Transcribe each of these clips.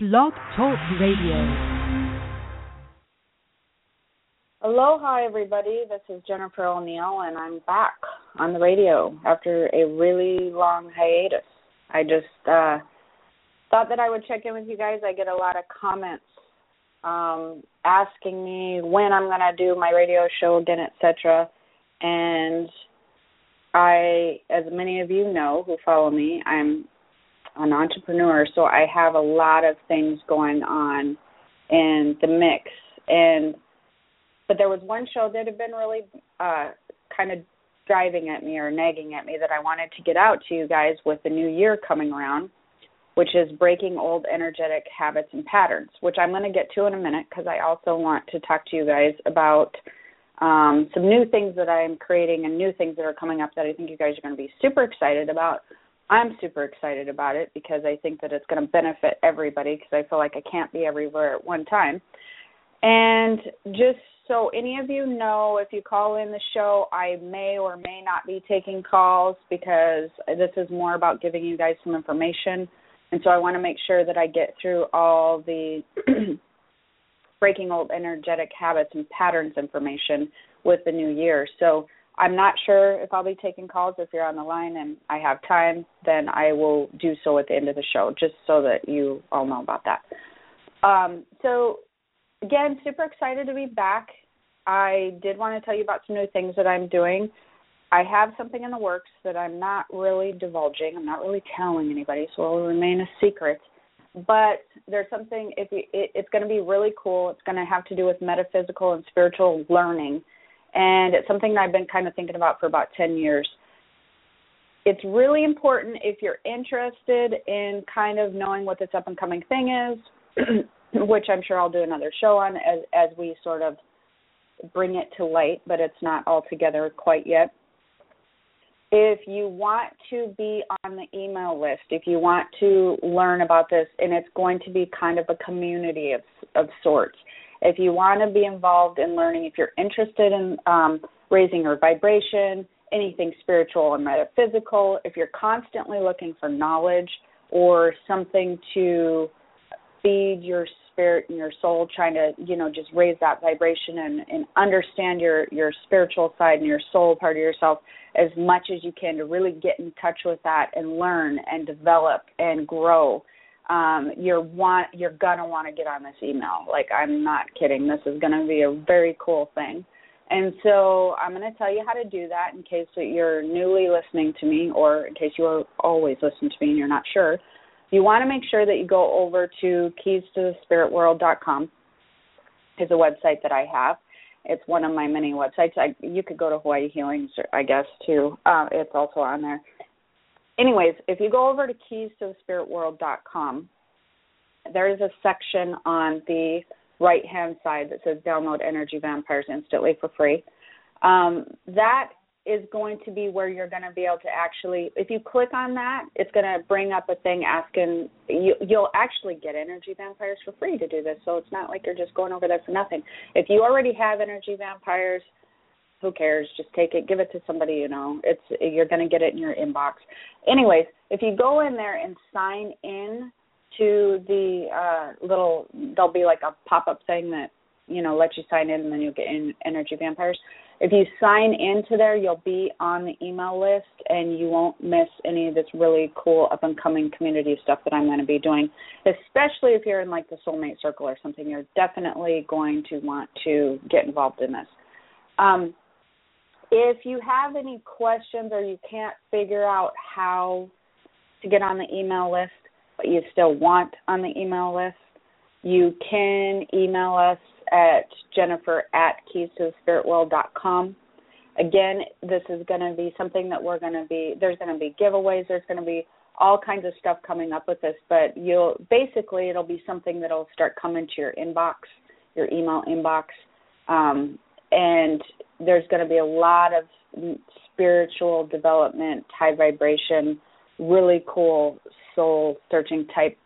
Blog Talk Radio. Aloha, everybody. This is Jennifer O'Neill, and I'm back on the radio after a really long hiatus. I just uh, thought that I would check in with you guys. I get a lot of comments um, asking me when I'm going to do my radio show again, etc. And I, as many of you know who follow me, I'm an entrepreneur, so I have a lot of things going on in the mix. And but there was one show that had been really uh kind of driving at me or nagging at me that I wanted to get out to you guys with the new year coming around, which is breaking old energetic habits and patterns, which I'm going to get to in a minute because I also want to talk to you guys about um, some new things that I'm creating and new things that are coming up that I think you guys are going to be super excited about. I'm super excited about it because I think that it's going to benefit everybody because I feel like I can't be everywhere at one time. And just so any of you know, if you call in the show, I may or may not be taking calls because this is more about giving you guys some information. And so I want to make sure that I get through all the breaking old energetic habits and patterns information with the new year. So I'm not sure if I'll be taking calls. If you're on the line and I have time, then I will do so at the end of the show, just so that you all know about that. Um, so, again, super excited to be back. I did want to tell you about some new things that I'm doing. I have something in the works that I'm not really divulging. I'm not really telling anybody, so it will remain a secret. But there's something. If you, it, it's going to be really cool. It's going to have to do with metaphysical and spiritual learning and it's something that I've been kind of thinking about for about 10 years. It's really important if you're interested in kind of knowing what this up and coming thing is, which I'm sure I'll do another show on as as we sort of bring it to light, but it's not all together quite yet. If you want to be on the email list, if you want to learn about this, and it's going to be kind of a community of of sorts if you want to be involved in learning, if you're interested in um, raising your vibration, anything spiritual and metaphysical, if you're constantly looking for knowledge or something to feed your spirit and your soul, trying to, you know, just raise that vibration and, and understand your, your spiritual side and your soul part of yourself as much as you can to really get in touch with that and learn and develop and grow um, you're want you're gonna want to get on this email. Like I'm not kidding. This is gonna be a very cool thing. And so I'm going to tell you how to do that in case that you're newly listening to me or in case you are always listen to me and you're not sure. You want to make sure that you go over to keys to is a website that I have. It's one of my many websites. I, you could go to Hawaii Healings, I guess, too. Uh, it's also on there anyways, if you go over to keys to the spirit world.com, there is a section on the right hand side that says download energy vampires instantly for free. Um, that is going to be where you're going to be able to actually if you click on that it's going to bring up a thing asking you you'll actually get energy vampires for free to do this so it's not like you're just going over there for nothing if you already have energy vampires who cares? Just take it, give it to somebody you know. It's you're going to get it in your inbox. Anyways, if you go in there and sign in to the uh little there'll be like a pop-up thing that you know let you sign in and then you'll get in energy vampires. If you sign into there, you'll be on the email list and you won't miss any of this really cool up and coming community stuff that I'm going to be doing. Especially if you're in like the soulmate circle or something, you're definitely going to want to get involved in this. Um, if you have any questions or you can't figure out how to get on the email list, but you still want on the email list, you can email us at jennifer at keys to the spirit world dot com. Again, this is going to be something that we're going to be, there's going to be giveaways, there's going to be all kinds of stuff coming up with this, but you'll basically it'll be something that'll start coming to your inbox, your email inbox. Um, and there's going to be a lot of spiritual development, high vibration, really cool soul searching type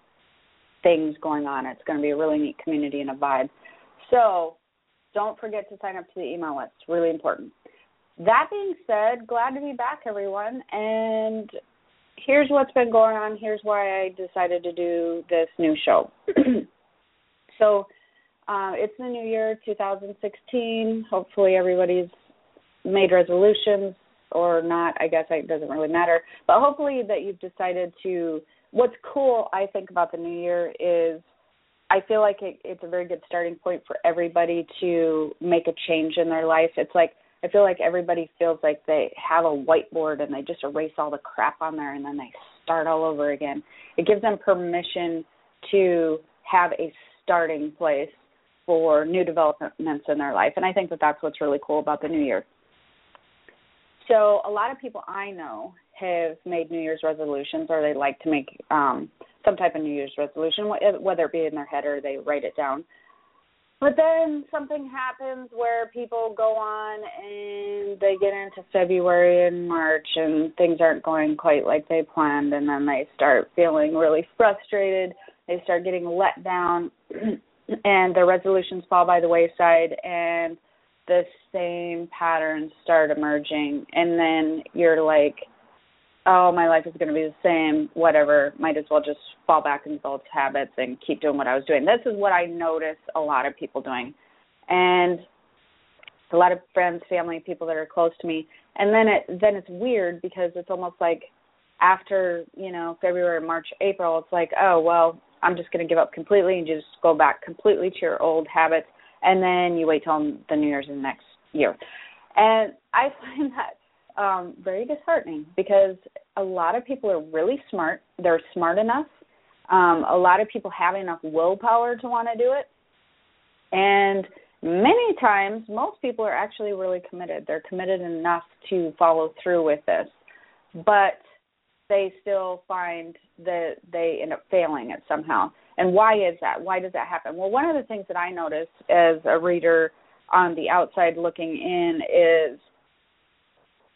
things going on. It's going to be a really neat community and a vibe. So don't forget to sign up to the email list. Really important. That being said, glad to be back, everyone. And here's what's been going on. Here's why I decided to do this new show. so uh, it's the new year, 2016. Hopefully, everybody's made resolutions or not. I guess it doesn't really matter. But hopefully, that you've decided to. What's cool, I think, about the new year is I feel like it, it's a very good starting point for everybody to make a change in their life. It's like I feel like everybody feels like they have a whiteboard and they just erase all the crap on there and then they start all over again. It gives them permission to have a starting place for new developments in their life. And I think that that's what's really cool about the new year. So, a lot of people I know have made New Year's resolutions or they like to make um some type of New Year's resolution, whether it be in their head or they write it down. But then something happens where people go on and they get into February and March and things aren't going quite like they planned and then they start feeling really frustrated. They start getting let down and their resolutions fall by the wayside and the same patterns start emerging and then you're like oh, my life is going to be the same, whatever, might as well just fall back into old habits and keep doing what I was doing. This is what I notice a lot of people doing. And a lot of friends, family, people that are close to me. And then it then it's weird because it's almost like after, you know, February, March, April, it's like, oh, well, I'm just going to give up completely and just go back completely to your old habits and then you wait till the New Year's in the next year. And I find that um, very disheartening because a lot of people are really smart. They're smart enough. Um, a lot of people have enough willpower to want to do it. And many times, most people are actually really committed. They're committed enough to follow through with this. But they still find that they end up failing it somehow. And why is that? Why does that happen? Well, one of the things that I notice as a reader on the outside looking in is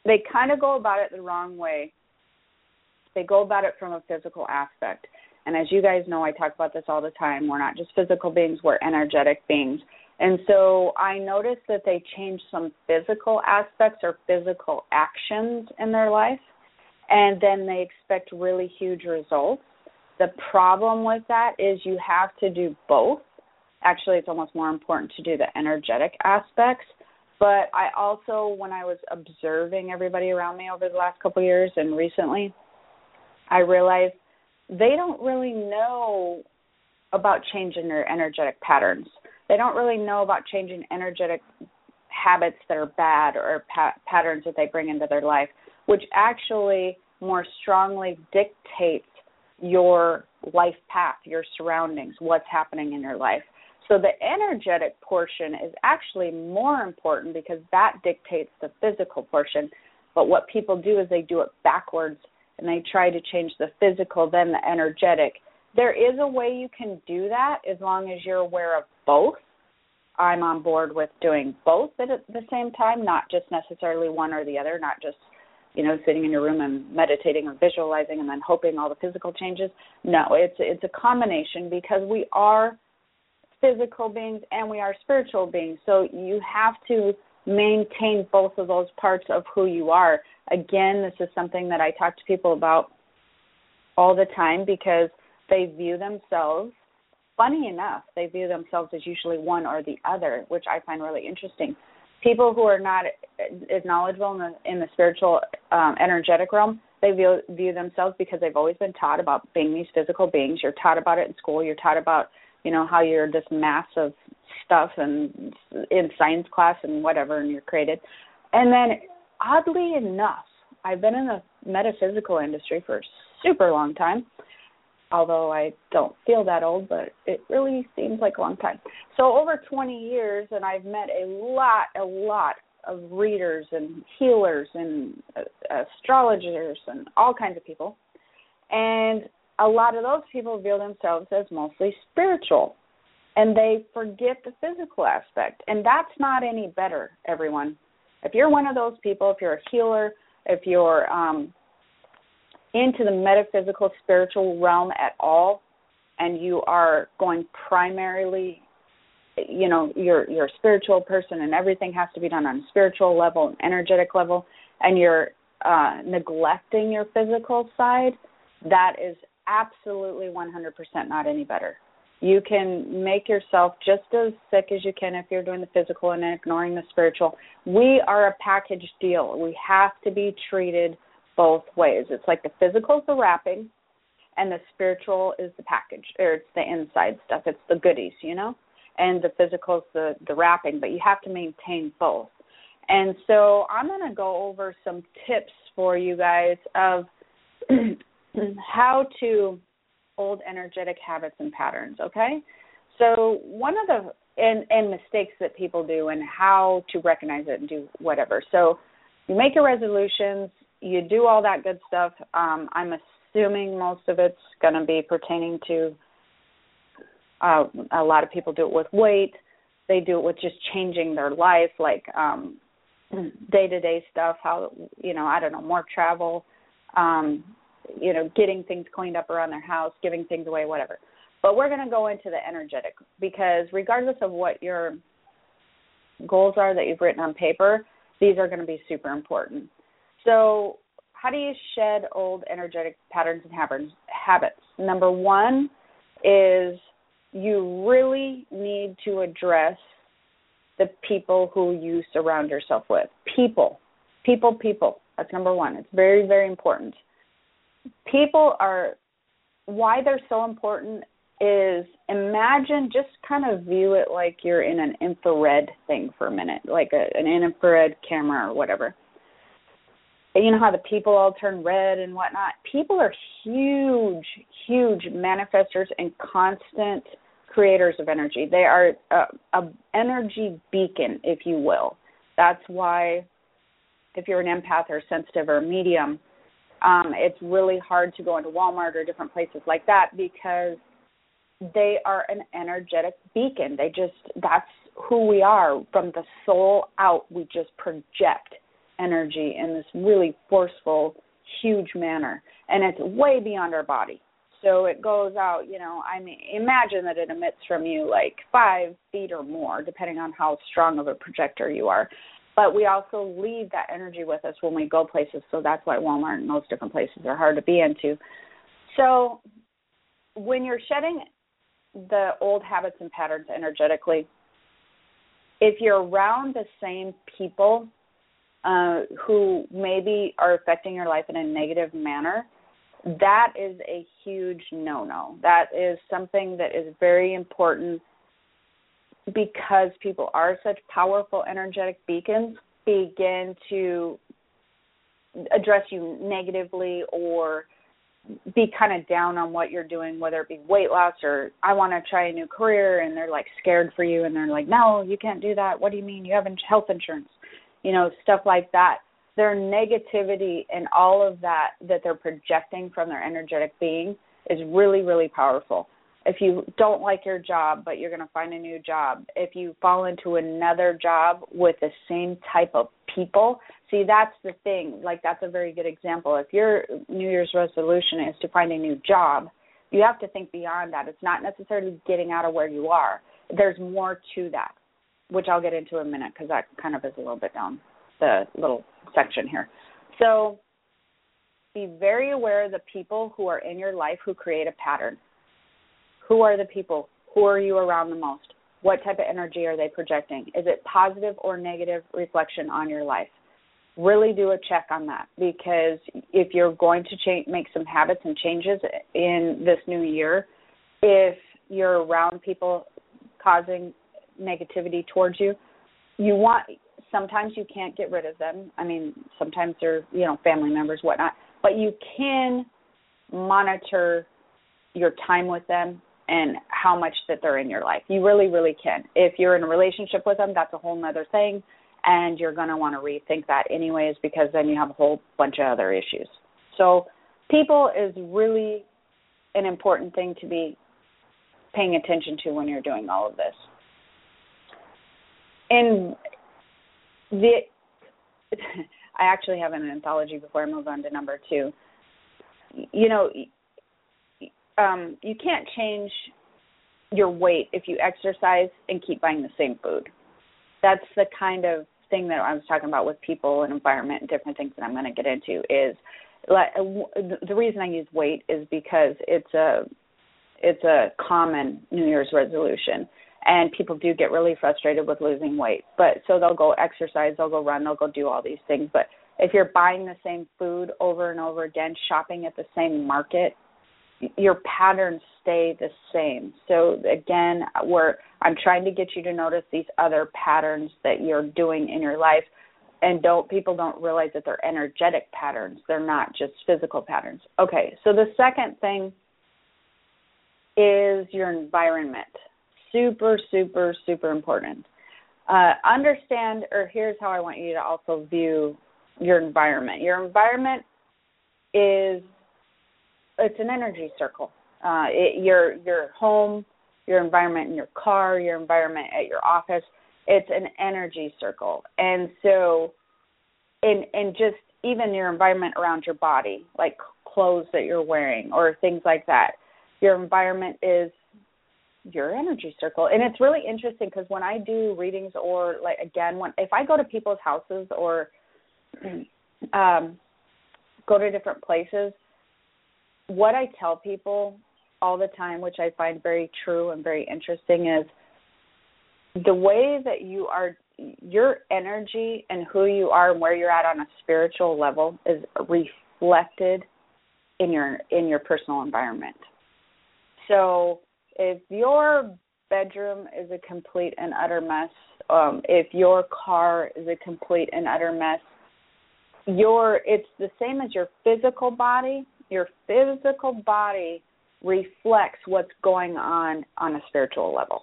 they kind of go about it the wrong way. They go about it from a physical aspect. And as you guys know, I talk about this all the time. We're not just physical beings, we're energetic beings. And so I noticed that they change some physical aspects or physical actions in their life, and then they expect really huge results. The problem with that is you have to do both. Actually, it's almost more important to do the energetic aspects but I also, when I was observing everybody around me over the last couple of years and recently, I realized they don't really know about changing their energetic patterns. They don't really know about changing energetic habits that are bad or pa- patterns that they bring into their life, which actually more strongly dictates your life path, your surroundings, what's happening in your life. So the energetic portion is actually more important because that dictates the physical portion. But what people do is they do it backwards and they try to change the physical, then the energetic. There is a way you can do that as long as you're aware of both. I'm on board with doing both at the same time, not just necessarily one or the other, not just you know sitting in your room and meditating or visualizing and then hoping all the physical changes. No, it's it's a combination because we are physical beings and we are spiritual beings. So you have to maintain both of those parts of who you are. Again, this is something that I talk to people about all the time because they view themselves funny enough, they view themselves as usually one or the other, which I find really interesting. People who are not as knowledgeable in the, in the spiritual, um, energetic realm, they view view themselves because they've always been taught about being these physical beings. You're taught about it in school. You're taught about you know how you're this mass of stuff and in science class and whatever and you're created and then oddly enough i've been in the metaphysical industry for a super long time although i don't feel that old but it really seems like a long time so over 20 years and i've met a lot a lot of readers and healers and uh, astrologers and all kinds of people and a lot of those people view themselves as mostly spiritual and they forget the physical aspect. And that's not any better, everyone. If you're one of those people, if you're a healer, if you're um, into the metaphysical spiritual realm at all, and you are going primarily, you know, you're you're a spiritual person, and everything has to be done on a spiritual level, an energetic level, and you're uh, neglecting your physical side, that is absolutely 100% not any better. You can make yourself just as sick as you can if you're doing the physical and ignoring the spiritual. We are a package deal. We have to be treated both ways. It's like the physical is the wrapping, and the spiritual is the package, or it's the inside stuff. It's the goodies, you know, and the physical is the the wrapping. But you have to maintain both. And so I'm going to go over some tips for you guys of how to old energetic habits and patterns, okay? So one of the and and mistakes that people do and how to recognize it and do whatever. So you make your resolutions, you do all that good stuff. Um, I'm assuming most of it's going to be pertaining to uh, a lot of people do it with weight. They do it with just changing their life, like um, day to day stuff. How you know I don't know more travel, um, you know, getting things cleaned up around their house, giving things away, whatever. But we're going to go into the energetic because regardless of what your goals are that you've written on paper, these are going to be super important. So, how do you shed old energetic patterns and habits? Number one is you really need to address the people who you surround yourself with. People, people, people. That's number one. It's very, very important people are why they're so important is imagine just kind of view it like you're in an infrared thing for a minute, like a, an infrared camera or whatever. You know how the people all turn red and whatnot? People are huge, huge manifestors and constant creators of energy. They are a, a energy beacon, if you will. That's why if you're an empath or sensitive or medium, um, it's really hard to go into Walmart or different places like that because they are an energetic beacon. They just that's who we are from the soul out. We just project energy in this really forceful, huge manner, and it's way beyond our body. So it goes out, you know. I mean, imagine that it emits from you like five feet or more, depending on how strong of a projector you are but we also leave that energy with us when we go places. So that's why Walmart and most different places are hard to be into. So when you're shedding the old habits and patterns energetically, if you're around the same people uh, who maybe are affecting your life in a negative manner, that is a huge no no. That is something that is very important because people are such powerful energetic beacons begin to address you negatively or be kind of down on what you're doing, whether it be weight loss or I want to try a new career, and they're like scared for you, and they're like, no, you can't do that. What do you mean? You have health insurance, you know, stuff like that. Their negativity and all of that that they're projecting from their energetic being is really, really powerful. If you don't like your job but you're going to find a new job if you fall into another job with the same type of people see that's the thing. Like that's a very good example. If your new year's resolution is to find a new job you have to think beyond that. It's not necessarily getting out of where you are. There's more to that which i'll get into in a minute because that kind of is a little bit down the little section here so be very aware of the people who are in your life who create a pattern who are the people? Who are you around the most? What type of energy are they projecting? Is it positive or negative reflection on your life? Really do a check on that because if you're going to change, make some habits and changes in this new year, if you're around people causing negativity towards you, you want sometimes you can't get rid of them. I mean, sometimes they're you know family members, whatnot, but you can monitor your time with them and how much that they're in your life. You really, really can. If you're in a relationship with them, that's a whole nother thing, and you're going to want to rethink that anyways because then you have a whole bunch of other issues. So, people is really an important thing to be paying attention to when you're doing all of this. And the I actually have an anthology before I move on to number two. You know, um, you can't change your weight if you exercise and keep buying the same food. That's the kind of thing that I was talking about with people and environment and different things that I'm going to get into is like the reason I use weight is because it's a it's a common New Year's resolution and people do get really frustrated with losing weight. But so they'll go exercise, they'll go run, they'll go do all these things, but if you're buying the same food over and over again, shopping at the same market, your patterns stay the same. So again, we're I'm trying to get you to notice these other patterns that you're doing in your life and don't people don't realize that they're energetic patterns. They're not just physical patterns. Okay, so the second thing is your environment. Super, super, super important. Uh, understand, or here's how I want you to also view your environment. Your environment is it's an energy circle. Uh, it, your your home, your environment in your car, your environment at your office. It's an energy circle, and so, and and just even your environment around your body, like clothes that you're wearing or things like that. Your environment is your energy circle, and it's really interesting because when I do readings or like again when if I go to people's houses or um, go to different places, what I tell people all the time, which I find very true and very interesting, is the way that you are, your energy and who you are and where you're at on a spiritual level is reflected in your in your personal environment. So if your bedroom is a complete and utter mess, um, if your car is a complete and utter mess, your it's the same as your physical body. Your physical body reflects what's going on on a spiritual level.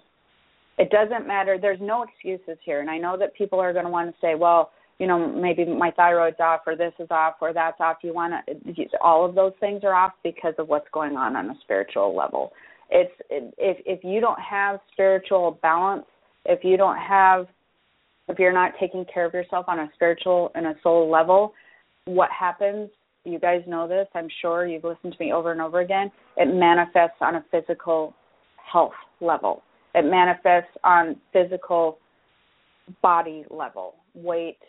It doesn't matter. There's no excuses here. And i know that people are going to want to say well you know maybe my thyroid's off or this is off or that's off. You want to all of those things are off because of what's going on on a spiritual level it's if if you don't have spiritual balance if you don't have if you're not taking care of yourself on a spiritual and a soul level, what happens, you guys know this, I'm sure you've listened to me over and over again, it manifests on a physical health level. It manifests on physical body level, weight,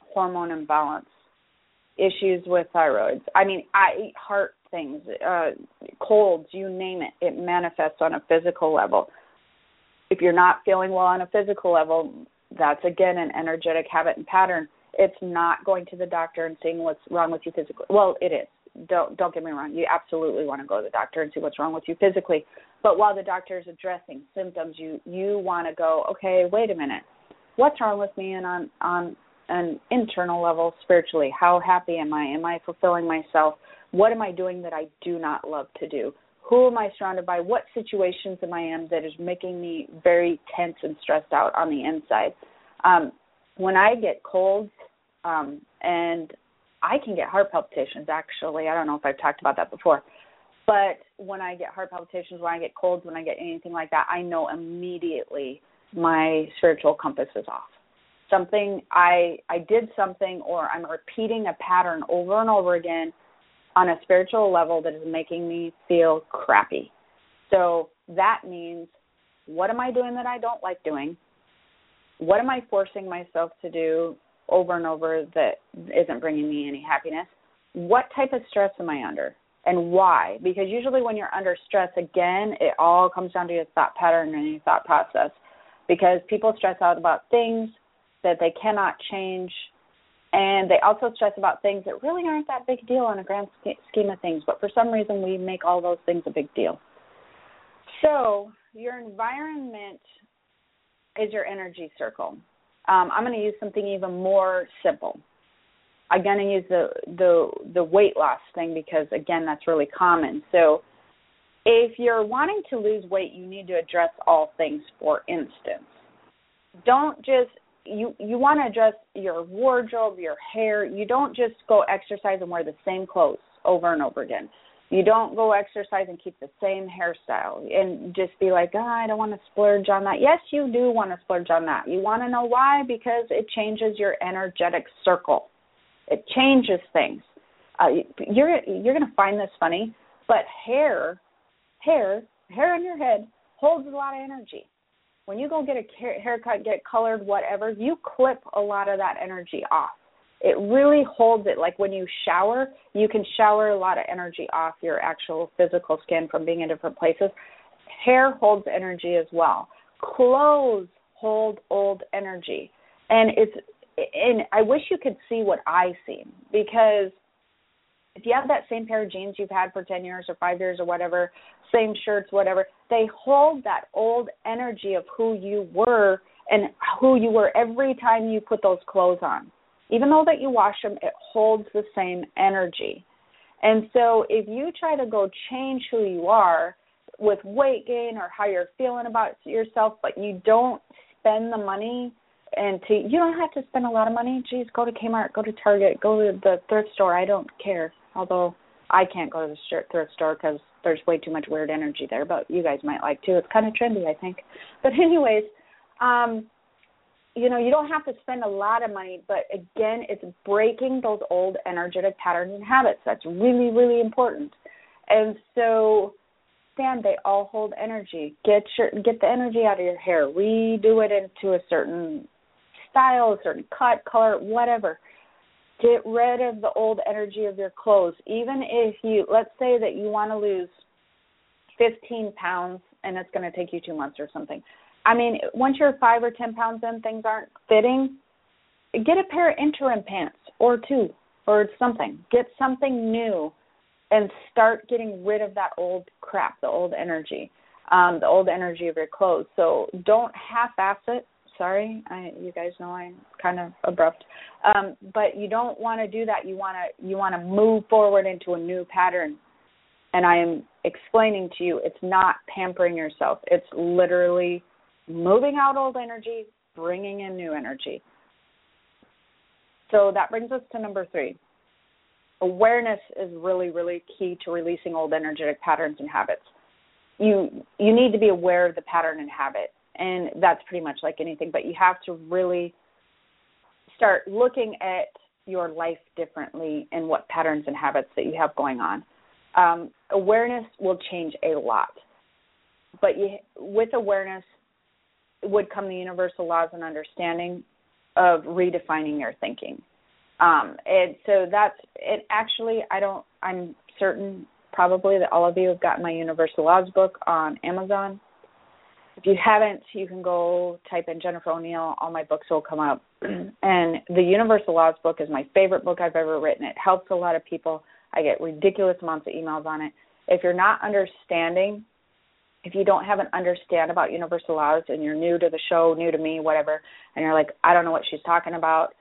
hormone imbalance, issues with thyroids. I mean, I heart things, uh, colds, you name it. It manifests on a physical level. If you're not feeling well on a physical level, that's again an energetic habit and pattern. It's not going to the doctor and seeing what's wrong with you physically. Well, it is. Don't don't get me wrong. You absolutely want to go to the doctor and see what's wrong with you physically. But while the doctor is addressing symptoms, you you want to go, okay, wait a minute. What's wrong with me and on on an internal level spiritually? How happy am I? Am I fulfilling myself? What am I doing that I do not love to do? who am I surrounded by? What situations am I in that is making me very tense and stressed out on the inside? Um, when I get colds, um, and I can get heart palpitations actually. I don't know if I've talked about that before. But when I get heart palpitations, when I get colds, when I get anything like that, I know immediately my spiritual compass is off. Something I I did something or I'm repeating a pattern over and over again on a spiritual level that is making me feel crappy. So that means what am I doing that I don't like doing? What am I forcing myself to do over and over that isn't bringing me any happiness? What type of stress am I under? And why? Because usually when you're under stress, again, it all comes down to your thought pattern and your thought process. Because people stress out about things that they cannot change and they also stress about things that really aren't that big deal on a grand scheme of things, but for some reason we make all those things a big deal. So, your environment is your energy circle. Um, I'm going to use something even more simple. I'm going to use the the the weight loss thing because again that's really common. So, if you're wanting to lose weight, you need to address all things. For instance, don't just you you want to adjust your wardrobe, your hair. You don't just go exercise and wear the same clothes over and over again. You don't go exercise and keep the same hairstyle and just be like, oh, I don't want to splurge on that. Yes, you do want to splurge on that. You want to know why? Because it changes your energetic circle. It changes things. Uh, you're you're going to find this funny, but hair, hair, hair on your head holds a lot of energy when you go get a haircut, get colored, whatever, you clip a lot of that energy off. It really holds it. Like when you shower, you can shower a lot of energy off your actual physical skin from being in different places. Hair holds energy as well. Clothes hold old energy. And it's and I wish you could see what I see because if you have that same pair of jeans you've had for 10 years or 5 years or whatever, same shirts, whatever, they hold that old energy of who you were and who you were every time you put those clothes on. Even though that you wash them, it holds the same energy. And so if you try to go change who you are with weight gain or how you're feeling about yourself, but you don't spend the money and to you don't have to spend a lot of money. Geez, go to Kmart, go to Target, go to the thrift store. I don't care. Although I can't go to the shirt thrift store because there's way too much weird energy there. But you guys might like to. It's kind of trendy, I think. But anyways, um, you know, you don't have to spend a lot of money. But again, it's breaking those old energetic patterns and habits. That's really, really important. And so stand, they all hold energy. Get your get the energy out of your hair. Redo it into a certain style, a certain cut, color, whatever. Get rid of the old energy of your clothes. Even if you, let's say that you want to lose 15 pounds and it's going to take you two months or something. I mean, once you're five or 10 pounds in, things aren't fitting. Get a pair of interim pants or two or something. Get something new and start getting rid of that old crap, the old energy, um, the old energy of your clothes. So don't half-ass it sorry. I you guys know I'm kind of abrupt. Um, but you don't want to do that. You want to you want to move forward into a new pattern. And I am explaining to you it's not pampering yourself. It's literally moving out old energy, bringing in new energy. So that brings us to number 3. Awareness is really really key to releasing old energetic patterns and habits. You you need to be aware of the pattern and habit and that's pretty much like anything but you have to really start looking at your life differently and what patterns and habits that you have going on. Um, awareness will change a lot but you, with awareness would come the universal laws and understanding of redefining your thinking. Um, and so that's it actually i don't i'm certain probably that all of you have gotten my universal laws book on amazon if you haven't, you can go type in Jennifer O'Neill. All my books will come up. and the Universal Laws book is my favorite book I've ever written. It helps a lot of people. I get ridiculous amounts of emails on it. If you're not understanding, if you don't have an understand about universal laws and you're new to the show, new to me, whatever, and you're like, I don't know what she's talking about,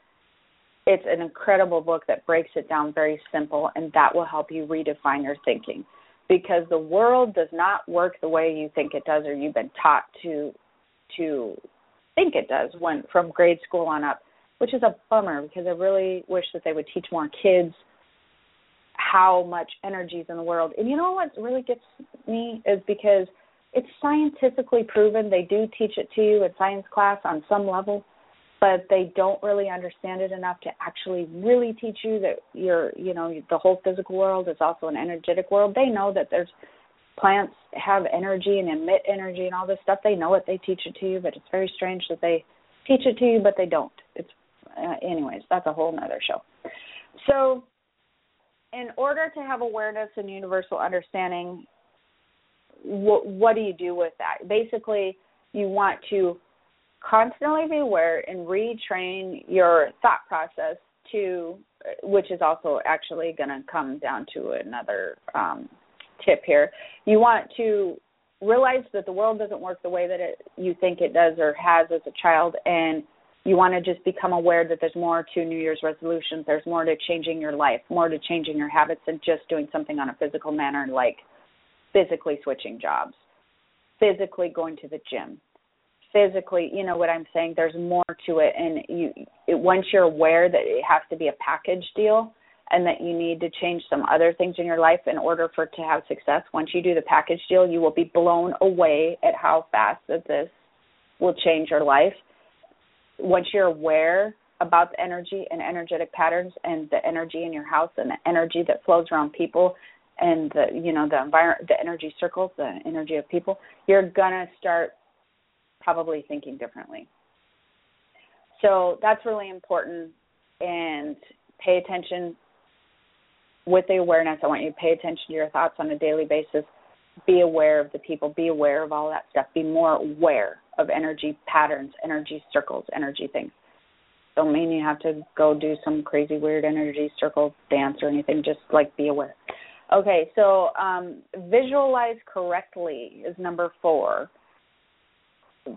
it's an incredible book that breaks it down very simple, and that will help you redefine your thinking because the world does not work the way you think it does or you've been taught to to think it does when from grade school on up which is a bummer because i really wish that they would teach more kids how much energy is in the world. And you know what really gets me is because it's scientifically proven. They do teach it to you in science class on some level but they don't really understand it enough to actually really teach you that you're you know the whole physical world is also an energetic world. They know that there's plants have energy and emit energy and all this stuff. They know it. They teach it to you but it's very strange that they teach it to you but they don't. It's uh, anyways that's a whole nother show. So in order to have awareness and universal understanding what what do you do with that? Basically you want to constantly be aware and retrain your thought process to which is also actually going to come down to another um, tip here. You want to realize that the world doesn't work the way that it, you think it does or has as a child and you want to just become aware that there's more to new year's resolutions there's more to changing your life more to changing your habits than just doing something on a physical manner like physically switching jobs physically going to the gym physically you know what i'm saying? There's more to it and you it, once you're aware that it has to be a package deal and that you need to change some other things in your life in order for it to have success once you do the package deal you will be blown away at how fast that this will change your life. Once you're aware about the energy and energetic patterns and the energy in your house and the energy that flows around people and the you know the environment the energy circles the energy of people you're going to start probably thinking differently. So that's really important and pay attention with the awareness. I want you to pay attention to your thoughts on a daily basis. Be aware of the people, be aware of all that stuff. Be more aware of energy patterns, energy circles, energy things. Don't mean you have to go do some crazy weird energy circle dance or anything. Just like be aware. Okay, so um, visualize correctly is number four.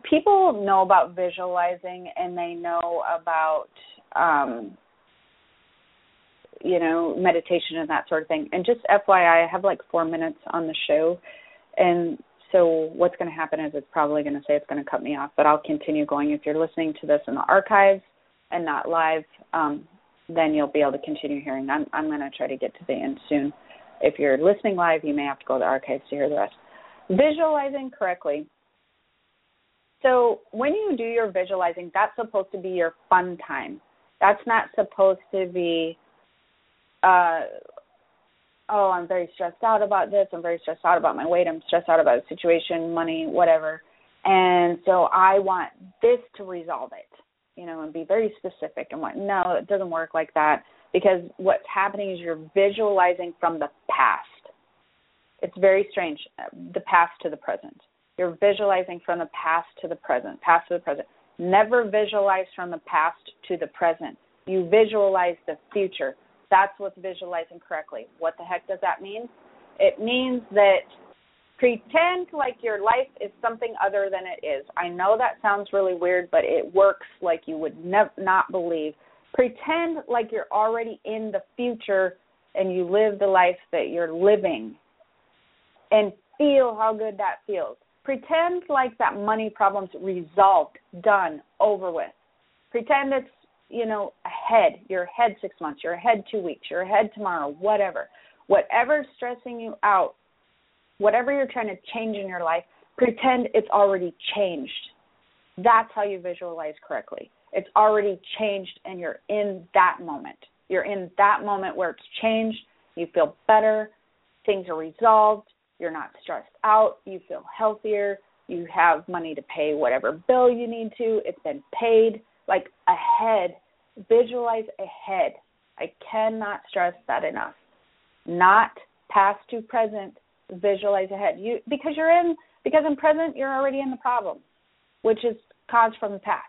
People know about visualizing and they know about um, you know meditation and that sort of thing. And just FYI, I have like four minutes on the show, and so what's going to happen is it's probably going to say it's going to cut me off, but I'll continue going. If you're listening to this in the archives and not live, um, then you'll be able to continue hearing. I'm I'm going to try to get to the end soon. If you're listening live, you may have to go to the archives to hear the rest. Visualizing correctly. So when you do your visualizing, that's supposed to be your fun time. That's not supposed to be, uh, oh, I'm very stressed out about this. I'm very stressed out about my weight. I'm stressed out about the situation, money, whatever. And so I want this to resolve it, you know, and be very specific and what. No, it doesn't work like that because what's happening is you're visualizing from the past. It's very strange, the past to the present. You're visualizing from the past to the present, past to the present. Never visualize from the past to the present. You visualize the future. That's what's visualizing correctly. What the heck does that mean? It means that pretend like your life is something other than it is. I know that sounds really weird, but it works like you would nev- not believe pretend like you're already in the future and you live the life that you're living and feel how good that feels. Pretend like that money problem's resolved, done, over with. Pretend it's, you know, ahead. You're ahead six months, you're ahead two weeks, you're ahead tomorrow, whatever. Whatever's stressing you out, whatever you're trying to change in your life, pretend it's already changed. That's how you visualize correctly. It's already changed and you're in that moment. You're in that moment where it's changed. You feel better. Things are resolved. You're not stressed out. You feel healthier. You have money to pay whatever bill you need to. It's been paid. Like ahead. Visualize ahead. I cannot stress that enough. Not past to present. Visualize ahead. You because you're in because in present you're already in the problem, which is caused from the past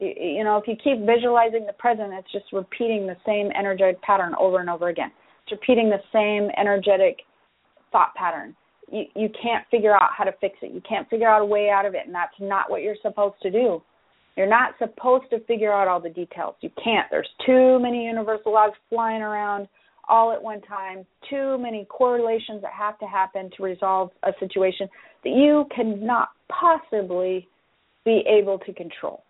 you know if you keep visualizing the present it's just repeating the same energetic pattern over and over again it's repeating the same energetic thought pattern you you can't figure out how to fix it you can't figure out a way out of it and that's not what you're supposed to do you're not supposed to figure out all the details you can't there's too many universal laws flying around all at one time too many correlations that have to happen to resolve a situation that you cannot possibly be able to control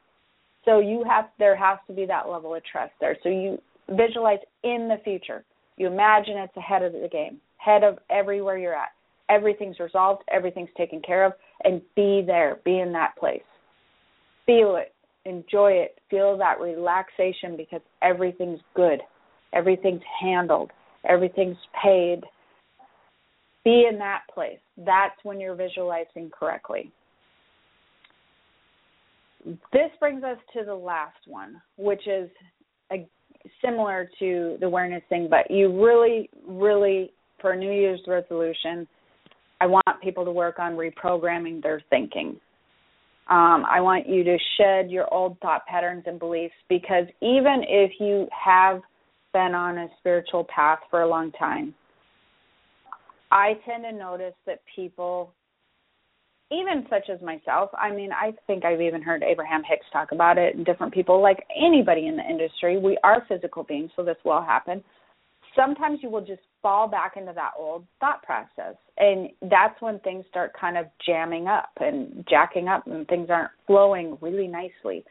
so you have there has to be that level of trust there. So you visualize in the future. You imagine it's ahead of the game, ahead of everywhere you're at. Everything's resolved, everything's taken care of, and be there, be in that place. Feel it, enjoy it, feel that relaxation because everything's good, everything's handled, everything's paid. Be in that place. That's when you're visualizing correctly this brings us to the last one, which is a, similar to the awareness thing, but you really, really, for a New Year's resolution, I want people to work on reprogramming their thinking. Um, I want you to shed your old thought patterns and beliefs because even if you have been on a spiritual path for a long time, I tend to notice that people even such as myself, I mean, I think I've even heard Abraham Hicks talk about it and different people, like anybody in the industry, we are physical beings, so this will happen. Sometimes you will just fall back into that old thought process. And that's when things start kind of jamming up and jacking up and things aren't flowing really nicely.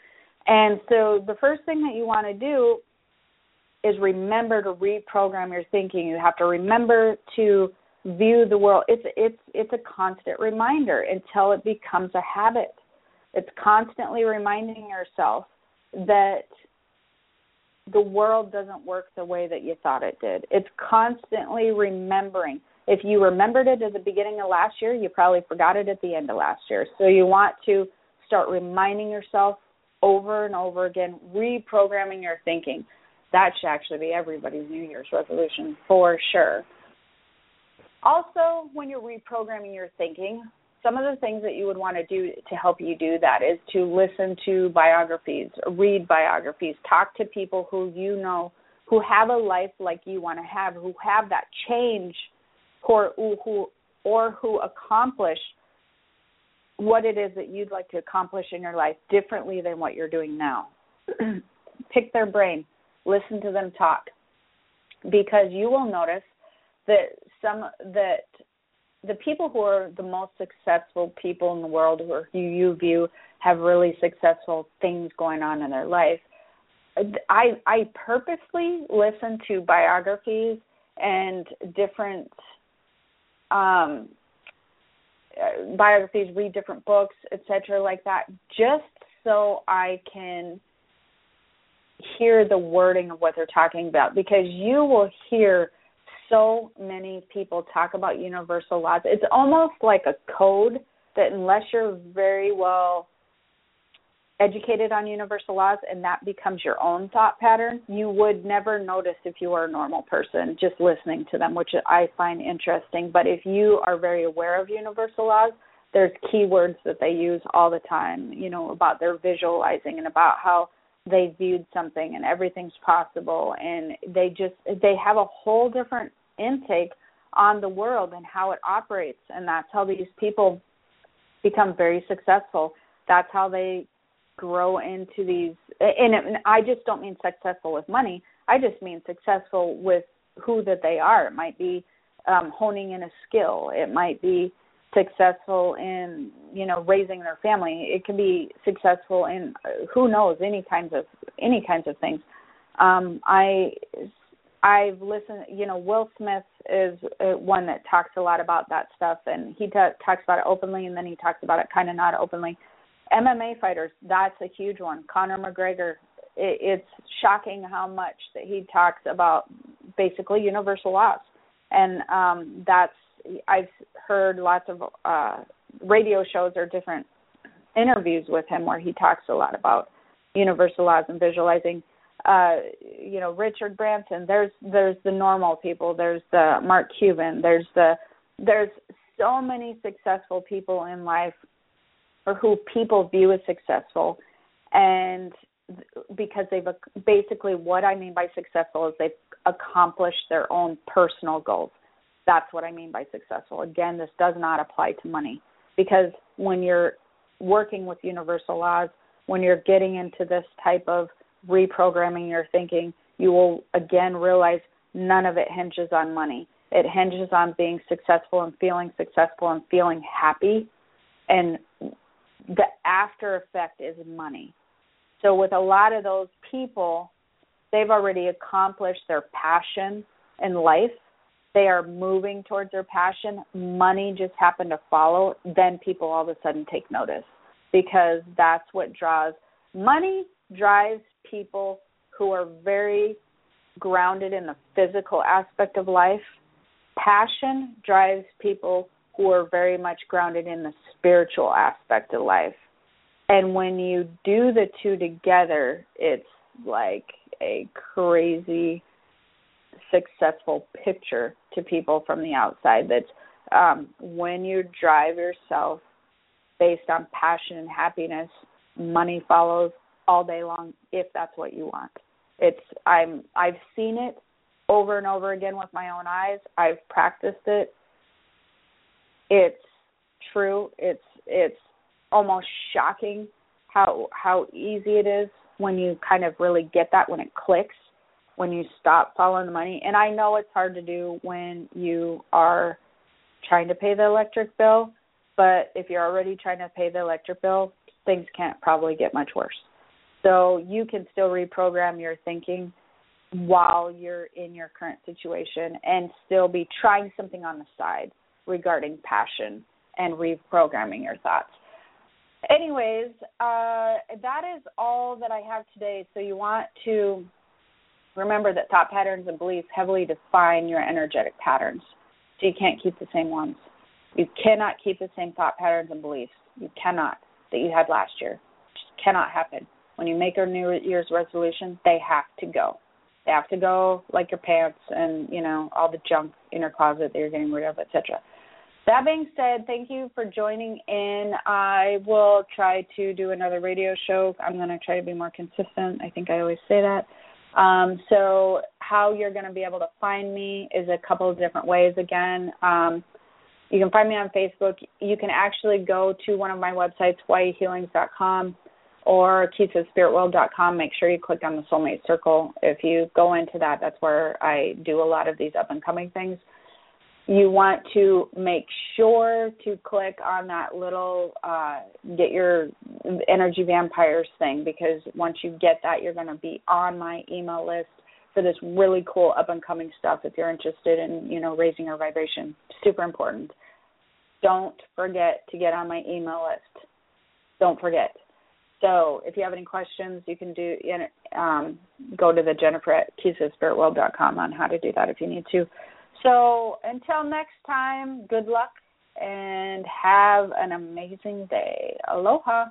And so the first thing that you want to do is remember to reprogram your thinking. You have to remember to view the world it's it's it's a constant reminder until it becomes a habit it's constantly reminding yourself that the world doesn't work the way that you thought it did it's constantly remembering if you remembered it at the beginning of last year you probably forgot it at the end of last year so you want to start reminding yourself over and over again, reprogramming your thinking. That should actually be everybody's New Year's resolution for sure. Also, when you're reprogramming your thinking, some of the things that you would want to do to help you do that is to listen to biographies, read biographies, talk to people who you know who have a life like you want to have, who have that change, or who or who accomplish what it is that you'd like to accomplish in your life differently than what you're doing now. Pick their brain, listen to them talk, because you will notice that some that the people who are the most successful people in the world or who you view have really successful things going on in their life i i purposely listen to biographies and different um biographies read different books etc like that just so i can hear the wording of what they're talking about. Because you will hear so many people talk about universal laws. It's almost like a code that unless you're very well educated on universal laws and that becomes your own thought pattern, you would never notice if you are a normal person just listening to them, which I find interesting. But if you are very aware of universal laws, there's keywords that they use all the time, you know, about their visualizing and about how they viewed something and everything's possible and they just they have a whole different intake on the world and how it operates and that's how these people become very successful. That's how they grow into these and, it, and I just don't mean successful with money. I just mean successful with who that they are. It might be um honing in a skill. It might be successful in you know raising their family. It can be successful in who knows any kinds of any kinds of things. Um i i've listened you know will smith is uh, one that talks a lot about that stuff and he t- talks about it openly and then he talks about it kind of not openly. Mma fighters that's a huge one. Conor mcgregor it, it's shocking how much that he talks about basically universal laws. And um that's I've heard lots of uh radio shows or different interviews with him where he talks a lot about universal laws and visualizing uh you know Richard Branson. There's there's the normal people. There's the Mark Cuban. There's the there's so many successful people in life or who people view as successful. And because they've basically what I mean by successful is they've accomplished their own personal goals that's what I mean by successful. Again, this does not apply to money because when you're working with universal laws, when you're getting into this type of reprogramming your thinking, you will again realize none of it hinges on money. It hinges on being successful and feeling successful and feeling happy. And the after effect is money. So, with a lot of those people, they've already accomplished their passion in life they are moving towards their passion, money just happened to follow, then people all of a sudden take notice because that's what draws money drives people who are very grounded in the physical aspect of life. Passion drives people who are very much grounded in the spiritual aspect of life. And when you do the two together, it's like a crazy successful picture to people from the outside that um, when you drive yourself based on passion and happiness, money follows all day long if that's what you want. It's I'm I've seen it over and over again with my own eyes. I've practiced it. It's true. It's it's almost shocking how how easy it is when you kind of really get that when it clicks when you stop following the money. And I know it's hard to do when you are trying to pay the electric bill, but if you're already trying to pay the electric bill, things can't probably get much worse. So you can still reprogram your thinking while you're in your current situation and still be trying something on the side regarding passion and reprogramming your thoughts. Anyways, uh, that is all that I have today. So you want to Remember that thought patterns and beliefs heavily define your energetic patterns. So you can't keep the same ones. You cannot keep the same thought patterns and beliefs. You cannot. that you had last year. Just cannot happen. When you make a New Year's resolution, they have to go. They have to go like your pants and you know all the junk in your closet that you're getting rid of, etc. That being said, thank you for joining in. I will try to do another radio show. I'm going to try to be more consistent. I think I always say that. Um, so, how you're going to be able to find me is a couple of different ways. Again, um, you can find me on Facebook. You can actually go to one of my websites, hawaiihealings.com or keysofspiritworld.com. Make sure you click on the Soulmate Circle. If you go into that, that's where I do a lot of these up and coming things. You want to make sure to click on that little uh, get your energy vampires thing because once you get that, you're going to be on my email list for this really cool up and coming stuff if you're interested in you know raising your vibration. Super important. Don't forget to get on my email list. Don't forget. So if you have any questions, you can do um, go to the Jennifer at keysofspiritworld.com on how to do that if you need to. So until next time, good luck and have an amazing day. Aloha.